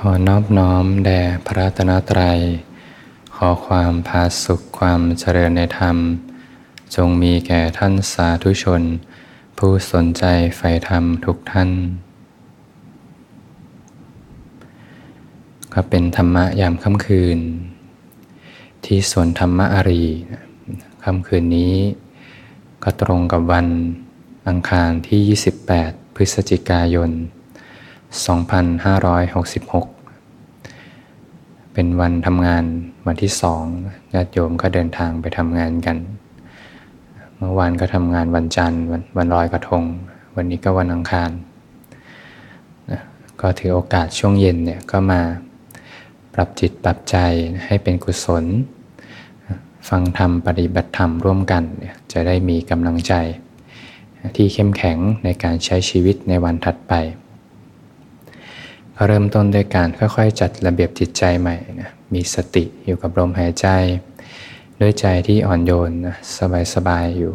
ขอนอบน้อมแด่พระตนตรัย ขอความพาสุขความเจริญในธรรม จงมีแก่ท่านสาธุชน ผู้สนใจใฝ่ธรรมทุกท่าน ก็เป็นธรรมะยามค่ำคืน ที่สวนธรรมะอารีค่ำคืนนี้ ก็ตรงกับวันอังคารที่ 28 พฤศจิกายน 2566 เป็นวันทำงานวันที่สองญาติโยมก็เดินทางไปทำงานกัน เมื่อวานก็ทำงานวันจันทร์วันลอยกระทง วันนี้ก็วันอังคารนะก็ถือโอกาสช่วงเย็นเนี่ยก็มาปรับจิตปรับใจให้เป็นกุศล ฟังธรรมปฏิบัติธรรมร่วมกันจะได้มีกำลังใจ ที่เข้มแข็งในการใช้ชีวิตในวันถัดไป เริ่มต้นด้วยการค่อยๆ จัดระเบียบจิตใจใหม่นะมีสติอยู่กับลมหายใจ ด้วยใจที่อ่อนโยนนะสบายๆอยู่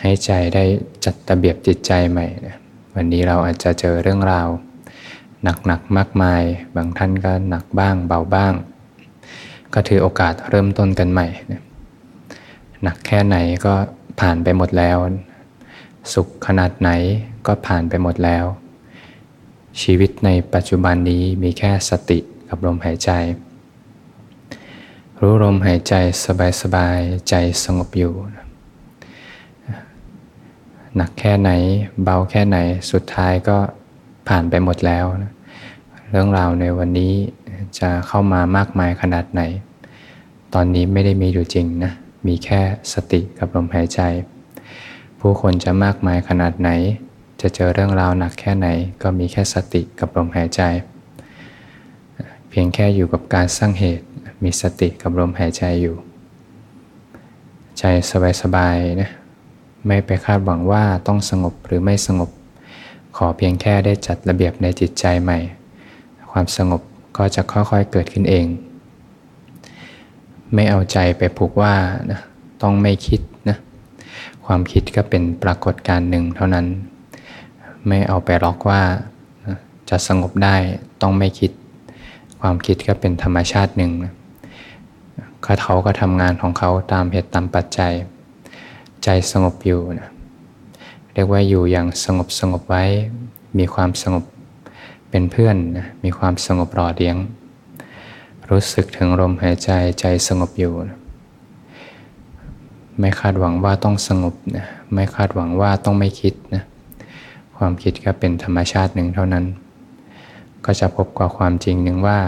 ให้ใจได้จัดระเบียบจิตใจใหม่นะวันนี้เราอาจจะเจอเรื่องราว หนักๆมากมาย บางท่านก็หนักบ้างเบาบ้าง ก็ถือโอกาสเริ่มต้นกันใหม่นะหนักแค่ไหนก็ผ่านไปหมดแล้ว สุขขนาดไหนก็ผ่านไปหมดแล้ว ชีวิตในปัจจุบันนี้มีแค่สติกับลมหายใจ รู้ลมหายใจสบายๆใจสงบอยู่ หนักแค่ไหนเบาแค่ไหนสุดท้ายก็ผ่านไปหมดแล้ว เรื่องราวในวันนี้จะเข้ามามากมายขนาดไหน ตอนนี้ไม่ได้มีอยู่จริงนะ มีแค่สติกับลมหายใจ ผู้คนจะมากมายขนาดไหน จะเจอเรื่องราวหนักแค่ไหน ก็มีแค่สติกับลมหายใจ เพียงแค่อยู่กับการสร้างเหตุ มีสติกับลมหายใจอยู่ ใจสบายๆนะไม่ไปคาดหวังว่าต้องสงบหรือไม่สงบ ขอเพียงแค่ได้จัดระเบียบในจิตใจใหม่ ความสงบก็จะค่อยๆเกิดขึ้นเอง ไม่เอาใจไปผูกว่านะต้องไม่คิดนะความคิดก็เป็นปรากฏการณ์หนึ่งเท่านั้น ไม่เอาไปล็อกว่าจะสงบได้ต้องไม่คิด ความคิดก็เป็นธรรมชาติหนึ่งเขาก็ทำงานของเขาตามเหตุตามปัจจัย ใจสงบอยู่นะเรียกว่าอยู่อย่างสงบสงบไว้ มีความสงบเป็นเพื่อนนะมีความสงบรอเลี้ยง รู้สึกถึงลมหายใจใจสงบอยู่นะไม่คาดหวังว่าต้องสงบนะไม่คาดหวังว่าต้องไม่คิดนะ ความคิดก็เป็นธรรมชาติหนึ่งเท่านั้น ก็จะพบกับความจริงหนึ่งว่า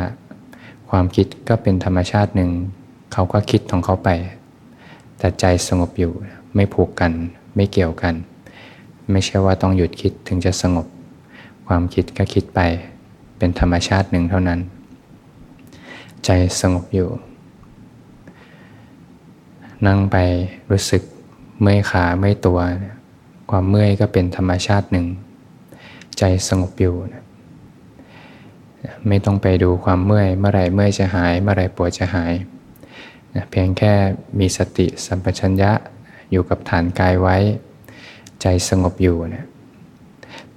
ความคิดก็เป็นธรรมชาติหนึ่ง เขาก็คิดของเขาไป แต่ใจสงบอยู่ไม่ผูกกัน ไม่เกี่ยวกัน ไม่ใช่ว่าต้องหยุดคิดถึงจะสงบ ความคิดก็คิดไป เป็นธรรมชาติหนึ่งเท่านั้น ใจสงบอยู่ นั่งไปรู้สึกเมื่อยขาเมื่อยตัวเนี่ย ความเมื่อยก็เป็นธรรมชาติหนึ่ง ใจสงบอยู่นะไม่ต้องไปดูความเมื่อยเมื่อไรเมื่อยจะหาย เมื่อไรปวดจะหายนะเพียงแค่มีสติสัมปชัญญะอยู่กับฐานกายไว้ ใจสงบอยู่นะ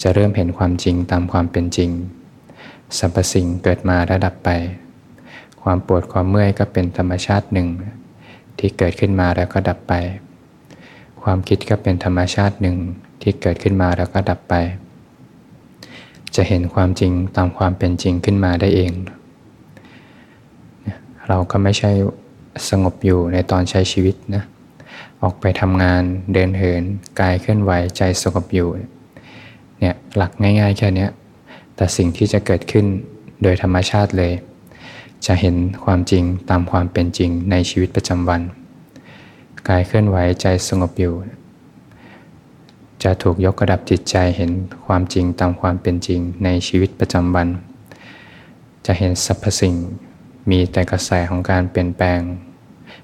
จะเริ่มเห็นความจริงตามความเป็นจริงสรรพสิ่งเกิดมาระดับไป ความปวดความเมื่อยก็เป็นธรรมชาติหนึ่ง ที่เกิดขึ้นมาแล้วก็ดับไป ความคิดก็เป็นธรรมชาติหนึ่งที่เกิดขึ้นมาแล้วก็ดับไป จะเห็นความจริงตามความเป็นจริงขึ้นมาได้เอง เราก็ไม่ใช่สงบอยู่ในตอนใช้ชีวิตนะ ออกไปทำงานเดินเหิน กายเคลื่อนไหวใจสงบอยู่ เนี่ยหลักง่ายๆแค่นี้แต่สิ่งที่จะเกิดขึ้นโดยธรรมชาติเลย จะเห็นความจริงตามความเป็นจริงในชีวิตประจำวัน กายเคลื่อนไหวใจสงบอยู่ จะถูกยกระดับจิตใจเห็นความจริงตามความเป็นจริงในชีวิตประจำวัน จะเห็นสรรพสิ่งมีแต่กระแสของการเปลี่ยนแปลง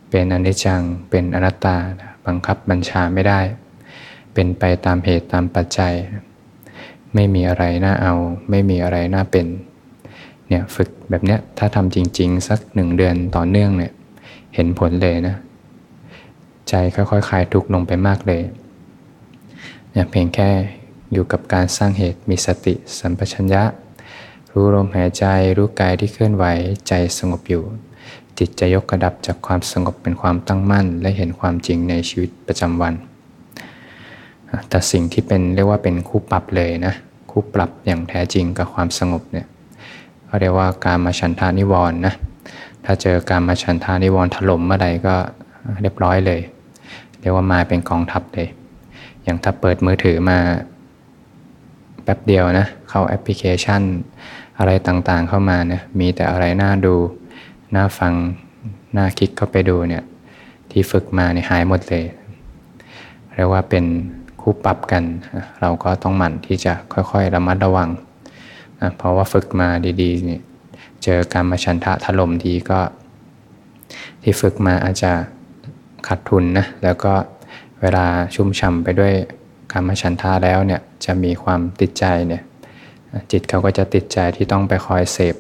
เป็นอนิจจัง เป็นอนัตตา บังคับบัญชาไม่ได้ เป็นไปตามเหตุตามปัจจัย ไม่มีอะไรน่าเอา ไม่มีอะไรน่าเป็นเนี่ยฝึกแบบเนี้ยถ้าทำจริง ๆ สักหนึ่งเดือนต่อเนื่องเนี่ยเห็นผลเลยนะ ใจค่อยๆคลายทุกข์ลงไปมากเลยเนี่ยเพียงแค่อยู่กับการสร้างเหตุมีสติสัมปชัญญะ รู้ลมหายใจรู้กายที่เคลื่อนไหวใจสงบอยู่ จิตจะยกกระดับจากความสงบเป็นความตั้งมั่น และเห็นความจริงในชีวิตประจำวัน แต่สิ่งที่เป็นเรียกว่าเป็นคู่ปรับเลยนะคู่ปรับอย่างแท้จริงกับความสงบเนี่ยเขาเรียกว่าการมาฉันทานิวรณ์นะถ้าเจอการมาฉันทานิวรณ์ถล่มเมื่อใดก็เรียบร้อยเลย รียกว่ามาเป็นกองทัพเลย อย่างถ้าเปิดมือถือมาแป๊บเดียวนะ เข้าแอปพลิเคชัน อะไรต่างๆเข้ามานี่ยมีแต่อะไรน่าดู น่าฟัง น่าคลิกเข้าไปดูเนี่ย ที่ฝึกมาเนี่ยหายหมดเลย เรียกว่าเป็นคู่ปรับกัน เราก็ต้องหมั่นที่จะค่อยๆระมัดระวังนะเพราะว่าฝึกมาดีๆเนี่ยเจอการมาชันทะถล่มทีก็ ที่ฝึกมาอาจจะ ขาดทุนนะแล้วก็เวลาชุ่มฉ่าไปด้วยการมาชันทะแล้วเนี่ยจะมีความติดใจเนี่ยจิตเขาก็จะติดใจที่ต้องไปคอยเสพ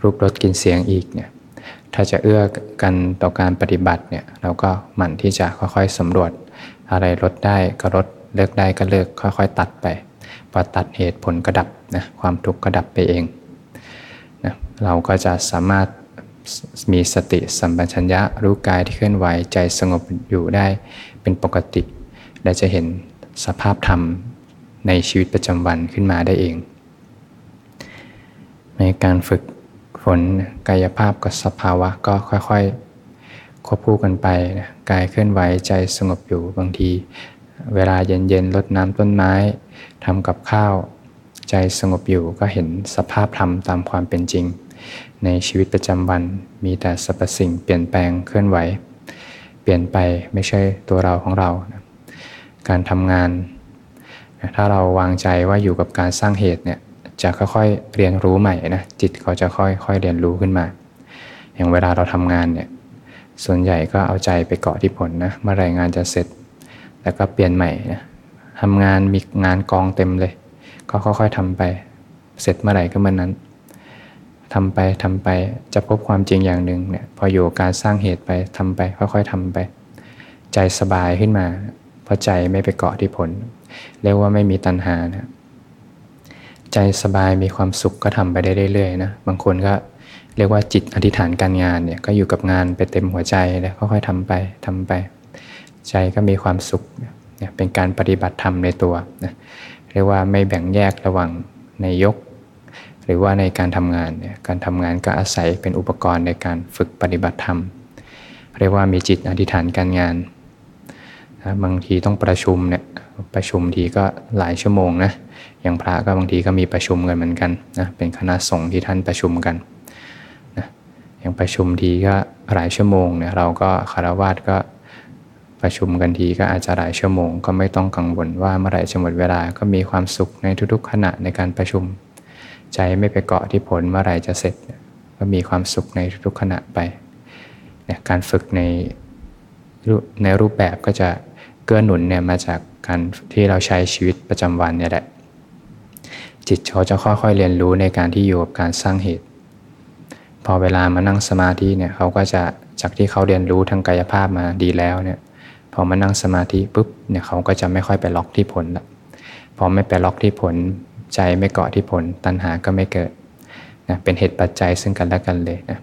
รูปรสกินเสียงอีกเนี่ยถ้าจะเอื้อกันต่อการปฏิบัติเนี่ยเราก็หมั่นที่จะค่อยๆสำรวจ อะไรลดได้ก็ลดเลิกได้ก็เลิกค่อยๆ ตัดไปพอตัดเหตุผลก็ดับนะความทุกข์ก็ดับไปเองนะเราก็จะสามารถ มีสติสัมปชัญญะรู้กายที่เคลื่อนไหวใจสงบอยู่ได้เป็นปกติ และจะเห็นสภาพธรรมในชีวิตประจำวันขึ้นมาได้เอง ในการฝึกฝนกายภาพกับสภาวะก็ค่อยๆ ควบคู่กันไปนะกายเคลื่อนไหวใจสงบอยู่บางที เวลาเย็นๆลดน้ำต้นไม้ทำกับข้าว ใจสงบอยู่ก็เห็นสภาพธรรมตามความเป็นจริง ในชีวิตประจำวันมีแต่สรรพสิ่งเปลี่ยนแปลงเคลื่อนไหว เปลี่ยนไปไม่ใช่ตัวเราของเรา การทำงาน ถ้าเราวางใจว่าอยู่กับการสร้างเหตุเนี่ยจะค่อยๆเรียนรู้ใหม่นะจิตเขาจะค่อยๆเรียนรู้ขึ้นมา อย่างเวลาเราทำงานเนี่ยส่วนใหญ่ก็เอาใจไปเกาะที่ผลนะเมื่อไรงานจะเสร็จ แล้วก็เปลี่ยนใหม่นะทำงานมีงานกองเต็มเลย ก็ค่อยๆทำไป เสร็จเมื่อไหร่ก็เมื่อนนั้น ทำไปทำไปจะพบความจริงอย่างหนึ่งเนี่ยพออยู่การสร้างเหตุไปทำไป ค่อยๆทำไป ใจสบายขึ้นมา เพราะใจไม่ไปเกาะที่ผล เรียกว่าไม่มีตัณหานะใจสบายมีความสุขก็ทำไปได้เรื่อยๆนะบางคนก็เรียกว่าจิตอธิษฐานการงานเนี่ยก็อยู่กับงานไปเต็มหัวใจแล้วค่อยๆทำไปทำไป ใจก็มีความสุขเนี่ยเป็นการปฏิบัติธรรมในตัวนะเรียกว่าไม่แบ่งแยกระหว่างในยก หรือว่าในการทำงานเนี่ยการทำงานก็อาศัยเป็นอุปกรณ์ในการฝึกปฏิบัติธรรม เรียกว่ามีจิตอธิษฐานการงานนะบางทีต้องประชุมเนี่ยประชุมทีก็หลายชั่วโมงนะอย่างพระก็บางทีก็มีประชุมกันเหมือนกันนะเป็นคณะสงฆ์ที่ท่านประชุมกันนะอย่างประชุมทีก็หลายชั่วโมงเนี่ยเราก็คารวะก็ประชุมกันทีก็อาจจะหลายชั่วโมง ก็ไม่ต้องกังวลว่าเมื่อไหร่จะหมดเวลาก็มีความสุขในทุกๆขณะในการประชุม ใจไม่ไปเกาะที่ผลเมื่อไรจะเสร็จ ก็มีความสุขในทุกขณะไปเนี่ยการฝึกในในรูปแบบก็จะเกื้อหนุนเนี่ยมาจากการที่เราใช้ชีวิตประจำวันเนี่ยแหละจิตเขาจะค่อยๆเรียนรู้ในการที่อยู่กับการสร้างเหตุ พอเวลามานั่งสมาธิเนี่ยเขาก็จะจากที่เขาเรียนรู้ทางกายภาพมาดีแล้วเนี่ยพอมานั่งสมาธิปุ๊บเนี่ยเขาก็จะไม่ค่อยไปล็อกที่ผลละพอไม่ไปล็อกที่ผล ใจไม่เกาะที่ผล ตัณหาก็ไม่เกิดนะเป็นเหตุปัจจัยซึ่งกันและกันเลยนะ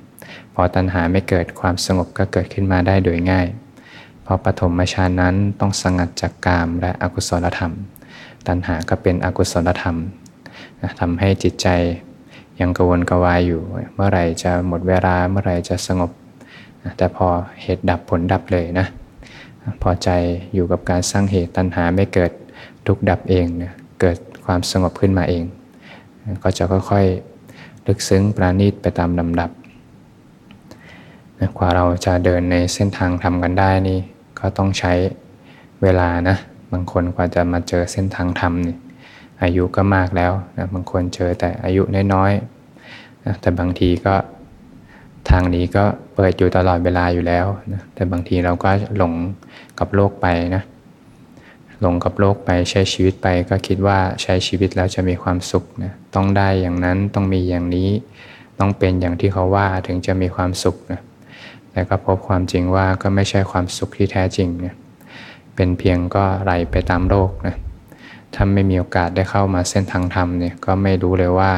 พอตัณหาไม่เกิดความสงบก็เกิดขึ้นมาได้โดยง่ายพอปฐมฌานนั้นต้องสงัดจากกามและอกุศลธรรม ตัณหาก็เป็นอกุศลธรรมนะทำให้จิตใจยังกวนกวายอยู่ เมื่อไหร่จะหมดเวลาเมื่อไหร่จะสงบนะแต่พอเหตุดับผลดับเลยนะ พอใจอยู่กับการสร้างเหตุตัณหาไม่เกิดทุกดับเองเนี่ยเกิด ความสงบขึ้นมาเอง ก็จะค่อยๆ ลึกซึ้งปราณีตไปตามลำดับกว่าเราจะเดินในเส้นทางทำกันได้นี่ก็ต้องใช้เวลานะบางคนกว่าจะมาเจอเส้นทางธรรมนี่อายุก็มากแล้วนะบางคนเจอแต่อายุน้อยๆนะแต่บางทีก็ทางนี้ก็เปิดอยู่ตลอดเวลาอยู่แล้วนะแต่บางทีเราก็หลงกับโลกไปนะ หลงกับโลกไปใช้ชีวิตไป ก็คิดว่าใช้ชีวิตแล้วจะมีความสุขนะต้องได้อย่างนั้นต้องมีอย่างนี้ ต้องเป็นอย่างที่เขาว่าถึงจะมีความสุขนะแต่ก็พบความจริงว่าก็ไม่ใช่ความสุขที่แท้จริงเนี่ยเป็นเพียงก็ไหลไปตามโลกนะถ้าไม่มีโอกาสได้เข้ามาเส้นทางธรรมเนี่ยก็ไม่รู้เลยว่า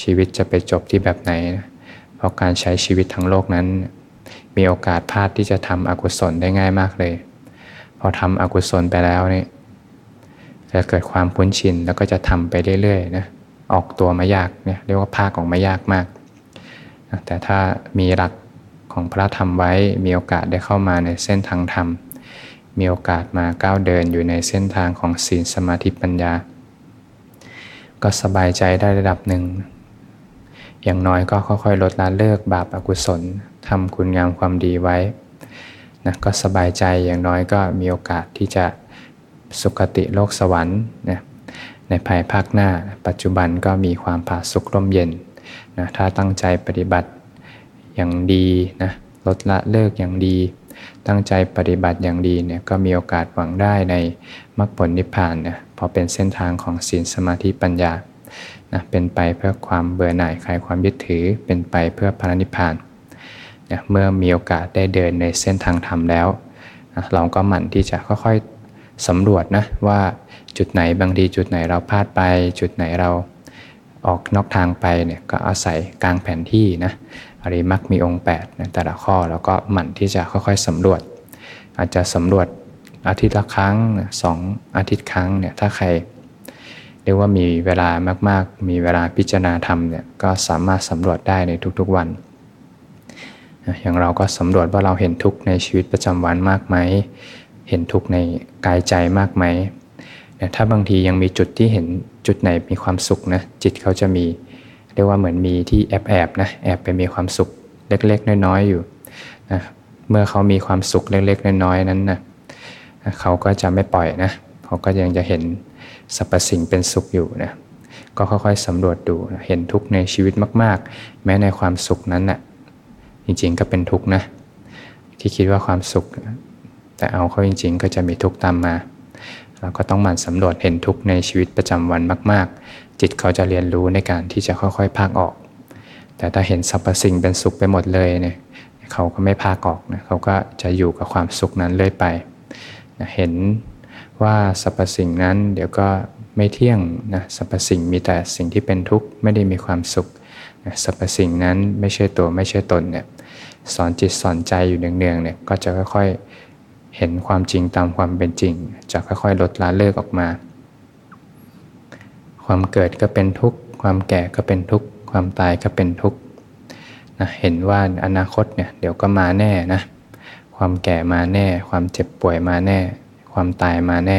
ชีวิตจะไปจบที่แบบไหนนะเพราะการใช้ชีวิตทั้งโลกนั้น มีโอกาสพลาดที่จะทำอกุศลได้ง่ายมากเลย อทำอกุศลไปแล้วนี่จะเกิดความคุ้นชินแล้วก็จะทำไปเรื่อยๆนะออกตัวไม่ยากเนี่ยเรียกว่าภาคออกไม่ยากมากแต่ถ้ามีหลักของพระธรรมไว้มีโอกาสได้เข้ามาในเส้นทางธรรม มีโอกาสมาก้าวเดินอยู่ในเส้นทางของศีลสมาธิปัญญา ก็สบายใจได้ระดับหนึ่ง อย่างน้อยก็ค่อยๆ ลดละเลิกบาปอากุศลทำคุณงามความดีไว้ นะก็สบายใจอย่างน้อยก็มีโอกาสที่จะสุคติโลกสวรรค์นะในภายภาคหน้า ปัจจุบันก็มีความผาสุกร่มเย็นนะถ้าตั้งใจปฏิบัติอย่างดีนะลดละเลิกอย่างดี ตั้งใจปฏิบัติอย่างดีเนี่ยก็มีโอกาสหวังได้ในมรรคผลนิพพานเนี่ยพอเป็นเส้นทางของศีลสมาธิปัญญานะเป็นไปเพื่อความเบื่อหน่ายคลายความยึดถือเป็นไปเพื่อพระนิพพาน นะเมื่อมีโอกาสได้เดินในเส้นทางธรรมแล้วนะเราก็หมั่นที่จะค่อยๆสำรวจนะว่าจุดไหนบางทีจุดไหนเราพลาดไป จุดไหนเราออกนอกทางไปเนี่ยก็อาศัยกลางแผนที่นะอริมักมีองค์8นะแต่ละข้อแล้วก็หมั่นที่จะค่อยๆสำรวจ อาจจะสำรวจอาทิตย์ละครั้งสองอาทิตย์ครั้งเนี่ยถ้าใครเรียกว่ามีเวลามากๆ มีเวลาพิจารณาธรรมเนี่ยก็สามารถสำรวจได้ในทุกๆวัน อย่างเราก็สำรวจว่าเราเห็นทุกข์ในชีวิตประจำวันมากไหม เห็นทุกข์ในกายใจมากไหมถ้าบางทียังมีจุดที่เห็นจุดไหนมีความสุขนะจิตเขาจะมี เรียกว่าเหมือนมีที่แอบแอบนะแอบไปมีความสุขเล็กๆ น้อยๆอยู่นะเมื่อเขามีความสุขเล็กๆ น้อยๆนั้นนะเขาก็จะไม่ปล่อยนะเขาก็ยังจะเห็นสรรพสิ่งเป็นสุขอยู่นะก็ค่อยๆสำรวจดูเห็นทุกข์ในชีวิตมาก ๆ แม้ในความสุขนั้นนะ่ะ จริงๆก็เป็นทุกข์นะ ที่คิดว่าความสุข แต่เอาเข้าจริง ๆ ก็จะมีทุกข์ตามมา เราก็ต้องหมั่นสำรวจเห็นทุกข์ในชีวิตประจำวันมาก ๆ จิตเขาจะเรียนรู้ในการที่จะค่อยๆพากออก แต่ถ้าเห็นสรรพสิ่งเป็นสุขไปหมดเลยเนี่ยเขาก็ไม่พากออกนะเขาก็จะอยู่กับความสุขนั้นเรื่อยไปนะเห็นว่าสรรพสิ่งนั้นเดี๋ยวก็ไม่เที่ยงนะสรรพสิ่งมีแต่สิ่งที่เป็นทุกข์ไม่ได้มีความสุขนะสรรพสิ่งนั้นไม่ใช่ตัวไม่ใช่ตนเนี่ย สอนจิตสอนใจอยู่เนืองๆเนี่ยก็จะค่อยๆเห็นความจริงตามความเป็นจริง จะค่อยๆลดละเลิกออกมา ความเกิดก็เป็นทุกข์ความแก่ก็เป็นทุกข์ความตายก็เป็นทุกข์นะเห็นว่าอนาคตเนี่ยเดี๋ยวก็มาแน่นะความแก่มาแน่ ความเจ็บป่วยมาแน่ ความตายมาแน่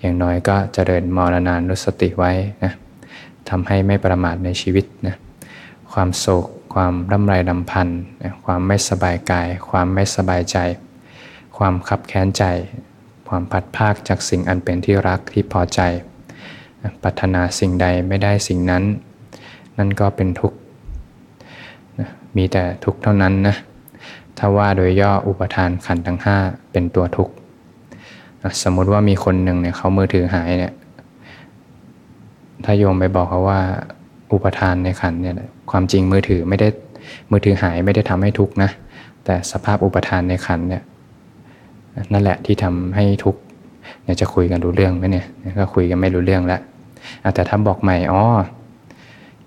อย่างน้อยก็เจริญมรณานุสติไว้นะทำให้ไม่ประมาทในชีวิตนะความโศก ความร่ำไรลำพันธ์ความไม่สบายกาย ความไม่สบายใจ ความขับแค้นใจ ความพัดภาคจากสิ่งอันเป็นที่รักที่พอใจปรารถนาสิ่งใดไม่ได้สิ่งนั้น นั่นก็เป็นทุกข์มีแต่ทุกข์เท่านั้นนะถ้าว่าโดยย่ออุปทานขันธ์ทั้งห้าเป็นตัวทุกข์สมมุติว่ามีคนหนึ่งเนี่ยเขามือถือหายเนี่ยถ้าโยมไปบอกเขาว่า อุปทานในขันเนี่ยความจริงมือถือไม่ได้มือถือหายไม่ได้ทำให้ทุกข์นะ แต่สภาพอุปทานในขันเนี่ยนั่นแหละที่ทำให้ทุกเนี่ยจะคุยกันรู้เรื่องไหมเนี่ยก็คุยกันไม่รู้เรื่องแล้วแต่ถ้าบอกใหม่อ๋อ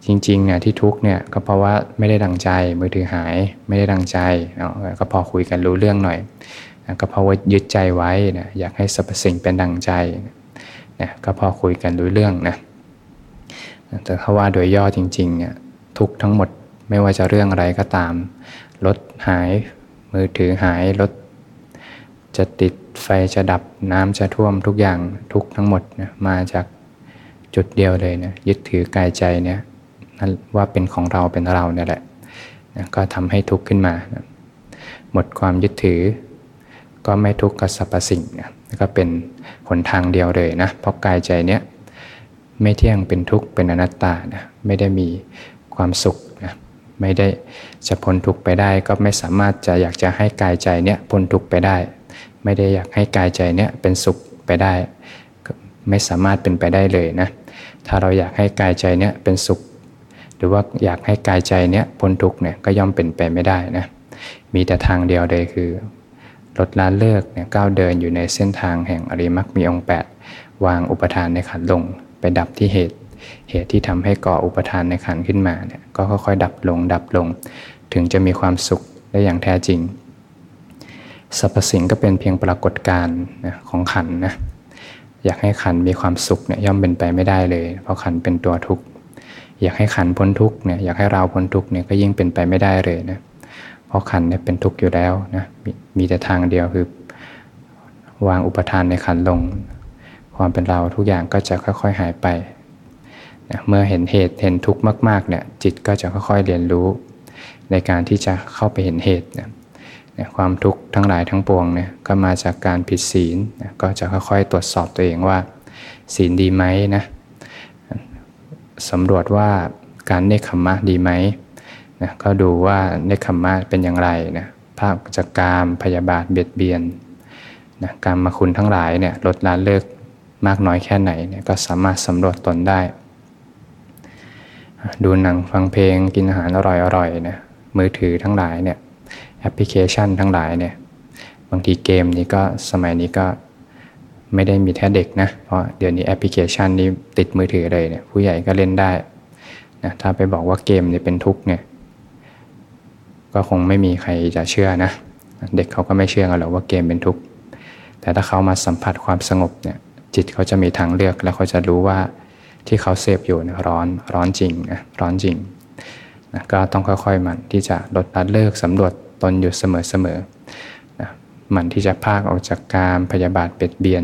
จริงๆเนี่ยที่ทุกเนี่ยก็เพราะว่าไม่ได้ดังใจมือถือหายไม่ได้ดังใจก็พอคุยกันรู้เรื่องหน่อยก็เพราะว่ายึดใจไว้นะอยากให้สรรพสิ่งเป็นดังใจนะก็พอคุยกันรู้เรื่องนะ แต่ถ้าว่าโดยย่อจริงๆเนี่ยทุกทั้งหมดไม่ว่าจะเรื่องอะไรก็ตามรถหายมือถือหายรถจะติดไฟจะดับน้ำจะท่วมทุกอย่างทุกทั้งหมดนะมาจากจุดเดียวเลยนะยึดถือกายใจเนี่ยนั่นว่าเป็นของเราเป็นเราเนี่ยแหละนะก็ทำให้ทุกข์ขึ้นมานะหมดความยึดถือ ก็ไม่ทุกข์กับสรรพสิ่งนะก็เป็นหนทางเดียวเลยนะเพราะกายใจเนี้ย ไม่เที่ยงเป็นทุกข์เป็นอนัตตานะไม่ได้มีความสุขนะไม่ได้จะพ้นทุกข์ไปได้ ก็ไม่สามารถจะอยากจะให้กายใจเนี้ยพ้นทุกข์ไปได้ ไม่ได้อยากให้กายใจเนี้ยเป็นสุขไปได้ ไม่สามารถเป็นไปได้เลยนะถ้าเราอยากให้กายใจเนี้ยเป็นสุข หรือว่าอยากให้กายใจเนี้ยพ้นทุกข์เนี่ยก็ย่อมเป็นไปไม่ได้นะมีแต่ทางเดียวเลยคือลดละเลิกเนี่ยก้าวเดินอยู่ในเส้นทางแห่งอริมักมีองค์ 8 วางอุปทานในขันลง ไปดับที่เหตุ เหตุที่ทำให้ก่ออุปทานในขันขึ้นมาเนี่ยก็ค่อยๆดับลงดับลง ถึงจะมีความสุขได้อย่างแท้จริงสรรพสิ่งก็เป็นเพียงปรากฏการณ์ของขันนะอยากให้ขันมีความสุขเนี่ยย่อมเป็นไปไม่ได้เลย เพราะขันเป็นตัวทุกข์อยากให้ขันพ้นทุกข์เนี่ยอยากให้เราพ้นทุกข์เนี่ยก็ยิ่งเป็นไปไม่ได้เลยนะเพราะขันเนี่ยเป็นทุกข์อยู่แล้วนะมมีแต่ทางเดียวคือ วางอุปทานในขันลง ความเป็นเราทุกอย่างก็จะค่อย ๆ หายไปนะเมื่อเห็นเหตุเห็นทุกข์มากๆเนี่ยจิตก็จะค่อยๆเรียนรู้ ในการที่จะเข้าไปเห็นเหตุนะความทุกข์ทั้งหลายทั้งปวงเนี่ยก็มาจากการผิดศีลนะก็จะค่อยๆ ตรวจสอบตัวเองว่า ศีลดีไหมนะสำรวจว่าการเนคขมมะดีไหมนะก็ดูว่าเนคขมมะเป็นอย่างไรนะพรากจากกามพยาบาทเบียดเบียนนะการมาคุณทั้งหลายเนี่ยลดละเลิก มากน้อยแค่ไหนเนี่ยก็สามารถสำรวจตนได้ ดูหนังฟังเพลงกินอาหารอร่อยๆนะมือถือทั้งหลายเนี่ยแอปพลิเคชันทั้งหลายเนี่ยบางทีเกมนี้ก็สมัยนี้ก็ไม่ได้มีแค่เด็กนะเพราะเดี๋ยวนี้แอปพลิเคชันนี้ติดมือถือเลยเนี่ยผู้ใหญ่ก็เล่นได้นะถ้าไปบอกว่าเกมนี่เป็นทุกข์เนี่ยก็คงไม่มีใครจะเชื่อนะ เด็กเขาก็ไม่เชื่อกันหรอกว่าเกมเป็นทุกข์แต่ถ้าเขามาสัมผัสความสงบเนี่ย จิตเขาจะมีทางเลือกแล้วเขาจะรู้ว่าที่เขาเสพอยู่ร้อนร้อนจริงนะร้อนจริงนะก็ต้องค่อยๆมันที่จะลดละเลิกสำรวจตนอยู่เสมอๆนะมันที่จะพากออกจากการพยาบาทเบ็ดเบียน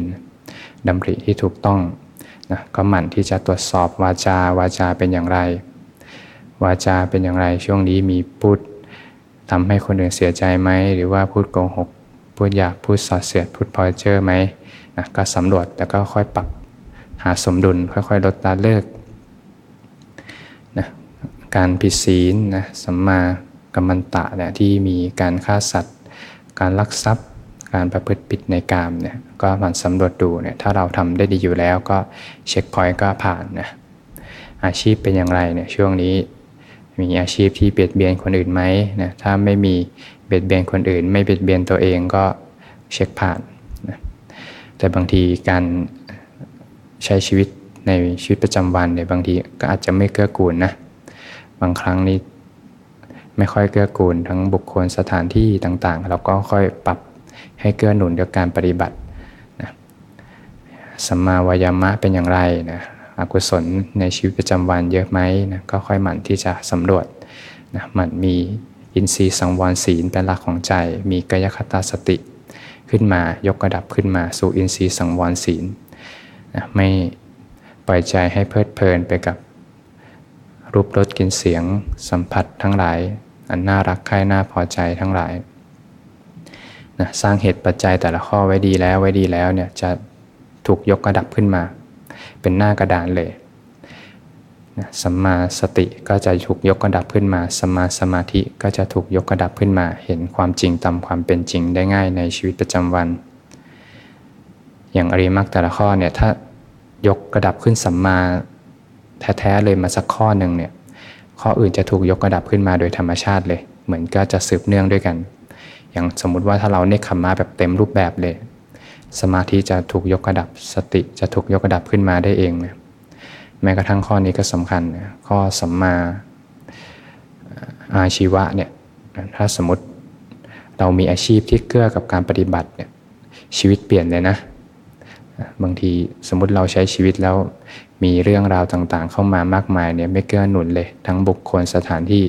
ดำริที่ถูกต้องนะก็หมั่นที่จะตรวจสอบวาจาวาจาเป็นอย่างไร วาจาเป็นอย่างไรช่วงนี้มีพูดทำให้คนอื่นเสียใจไหมหรือว่าพูดโกหกพูดอยากพูดสอดเสียดพูดพอเจอไหม นะก็สำรวจแล้วก็ค่อยปรับหาสมดุลค่อยๆ ลดละเลิกนะการผิดศีลนะสัมมากัมมันตะเนี่ยที่มีการฆ่าสัตว์ การลักทรัพย์ การประพฤติผิดในกามเนี่ยก็มันสำรวจดูเนี่ยถ้าเราทำได้ดีอยู่แล้วก็เช็คพอยต์ก็ผ่านนะอาชีพเป็นอย่างไรเนี่ยช่วงนี้มีอาชีพที่เบียดเบียนคนอื่นไหมนะถ้าไม่มีเบียดเบียนคนอื่น ไม่เบียดเบียนตัวเองก็เช็คผ่าน แต่บางทีการใช้ชีวิตในชีวิตประจำวันเนี่ยบางทีก็อาจจะไม่เกื้อกูลนะบางครั้งนี่ไม่ค่อยเกื้อกูลทั้งบุคคลสถานที่ต่างๆเราก็ค่อยปรับให้เกื้อหนุนกับการปฏิบัตินะสัมมาวายามะเป็นอย่างไรนะอกุศลในชีวิตประจำวันเยอะไหมนะก็ค่อยหมั่นที่จะสำรวจนะมันมีอินทรีย์สังวรศีลเป็นหลักของใจ มีกายคตาสติ ขึ้นมายกระดับขึ้นมาสู่อินทรีย์สังวรศีลนะไม่ปล่อยใจให้เพลิดเพลินไปกับรูปรสกลิ่นเสียง สัมผัสทั้งหลาย อันน่ารักใคร่น่าพอใจทั้งหลายนะสร้างเหตุปัจจัยแต่ละข้อไว้ดีแล้วไว้ดีแล้วเนี่ยจะถูกยกระดับขึ้นมา เป็นหน้ากระดานเลย นะสัมมาสติก็จะถูกยกระดับขึ้นมาสัมมาสมาธิก็จะถูกยกระดับขึ้นมา เห็นความจริงตามความเป็นจริงได้ง่ายในชีวิตประจำวัน อย่างอริมักแต่ละข้อเนี่ยถ้ายกระดับขึ้นสัมมาแท้ๆเลยมาสักข้อหนึ่งเนี่ยข้ออื่นจะถูกยกระดับขึ้นมาโดยธรรมชาติเลย เหมือนก็จะสืบเนื่องด้วยกัน อย่างสมมุติว่าถ้าเราเนคขมมาแบบเต็มรูปแบบเลย สมาธิจะถูกยกระดับสติจะถูกยกระดับขึ้นมาได้เองเนะ แม้กระทั่งข้อนี้ก็สำคัญข้อสัมมาอาชีวะเนี่ยถ้าสมมติเรามีอาชีพที่เกื้อกับการปฏิบัติเนี่ยชีวิตเปลี่ยนเลยนะบางทีสมมติเราใช้ชีวิตแล้วมีเรื่องราวต่างๆ เข้ามามากมายเนี่ยไม่เกื้อหนุนเลยทั้งบุคคลสถานที่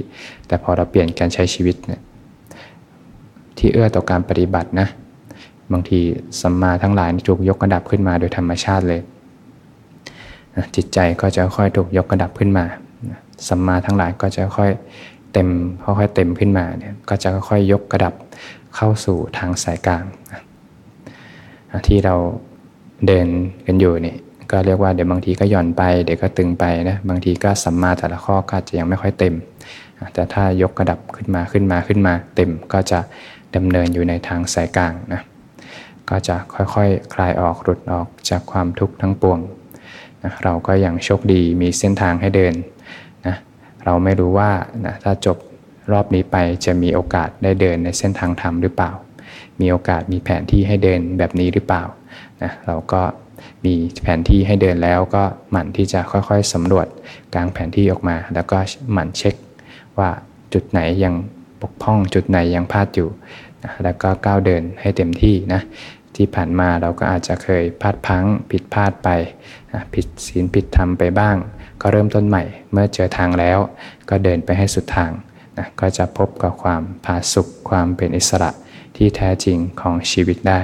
แต่พอเราเปลี่ยนการใช้ชีวิตเนี่ยที่เอื้อต่อการปฏิบัตินะบางทีสัมมาทั้งหลายถูกยกระดับขึ้นมาโดยธรรมชาติเลย จิตใจก็จะค่อยถูกยกกระดับขึ้นมาสัมมาทั้งหลายก็จะค่อยเต็มค่อยๆเต็มขึ้นมาเนี่ยก็จะค่อยยกกระดับเข้าสู่ทางสายกลางที่เราเดินกันอยู่นี่ก็เรียกว่าเดี๋ยวบางทีก็หย่อนไปเดี๋ยวก็ตึงไปนะบางทีก็สัมมาแต่ละข้อก็จะยังไม่ค่อยเต็ม แต่ถ้ายกกระดับขึ้นมาขึ้นมาขึ้นมา เต็มก็จะดำเนินอยู่ในทางสายกลางนะก็จะค่อยๆคคลายออกหลุดออกจากความทุกข์ทั้งปวง นะเราก็ยังโชคดีมีเส้นทางให้เดินนะเราไม่รู้ว่านะถ้าจบรอบนี้ไปจะมีโอกาสได้เดินในเส้นทางธรรมหรือเปล่า มีโอกาสมีแผนที่ให้เดินแบบนี้หรือเปล่านะเราก็มีแผนที่ให้เดินแล้วก็หมั่นที่จะค่อยๆสำรวจกลางแผนที่ออกมา แล้วก็หมั่นเช็คว่าจุดไหนยังบกพร่องจุดไหนยังพลาดอยู่นะแล้วก็ก้าวเดินให้เต็มที่นะที่ผ่านมาเราก็อาจจะเคยพลาดพังผิดพลาดไป ผิดศีลผิดธรรมไปบ้าง ก็เริ่มต้นใหม่ เมื่อเจอทางแล้ว ก็เดินไปให้สุดทางนะก็จะพบกับความผาสุกความเป็นอิสระที่แท้จริงของชีวิตได้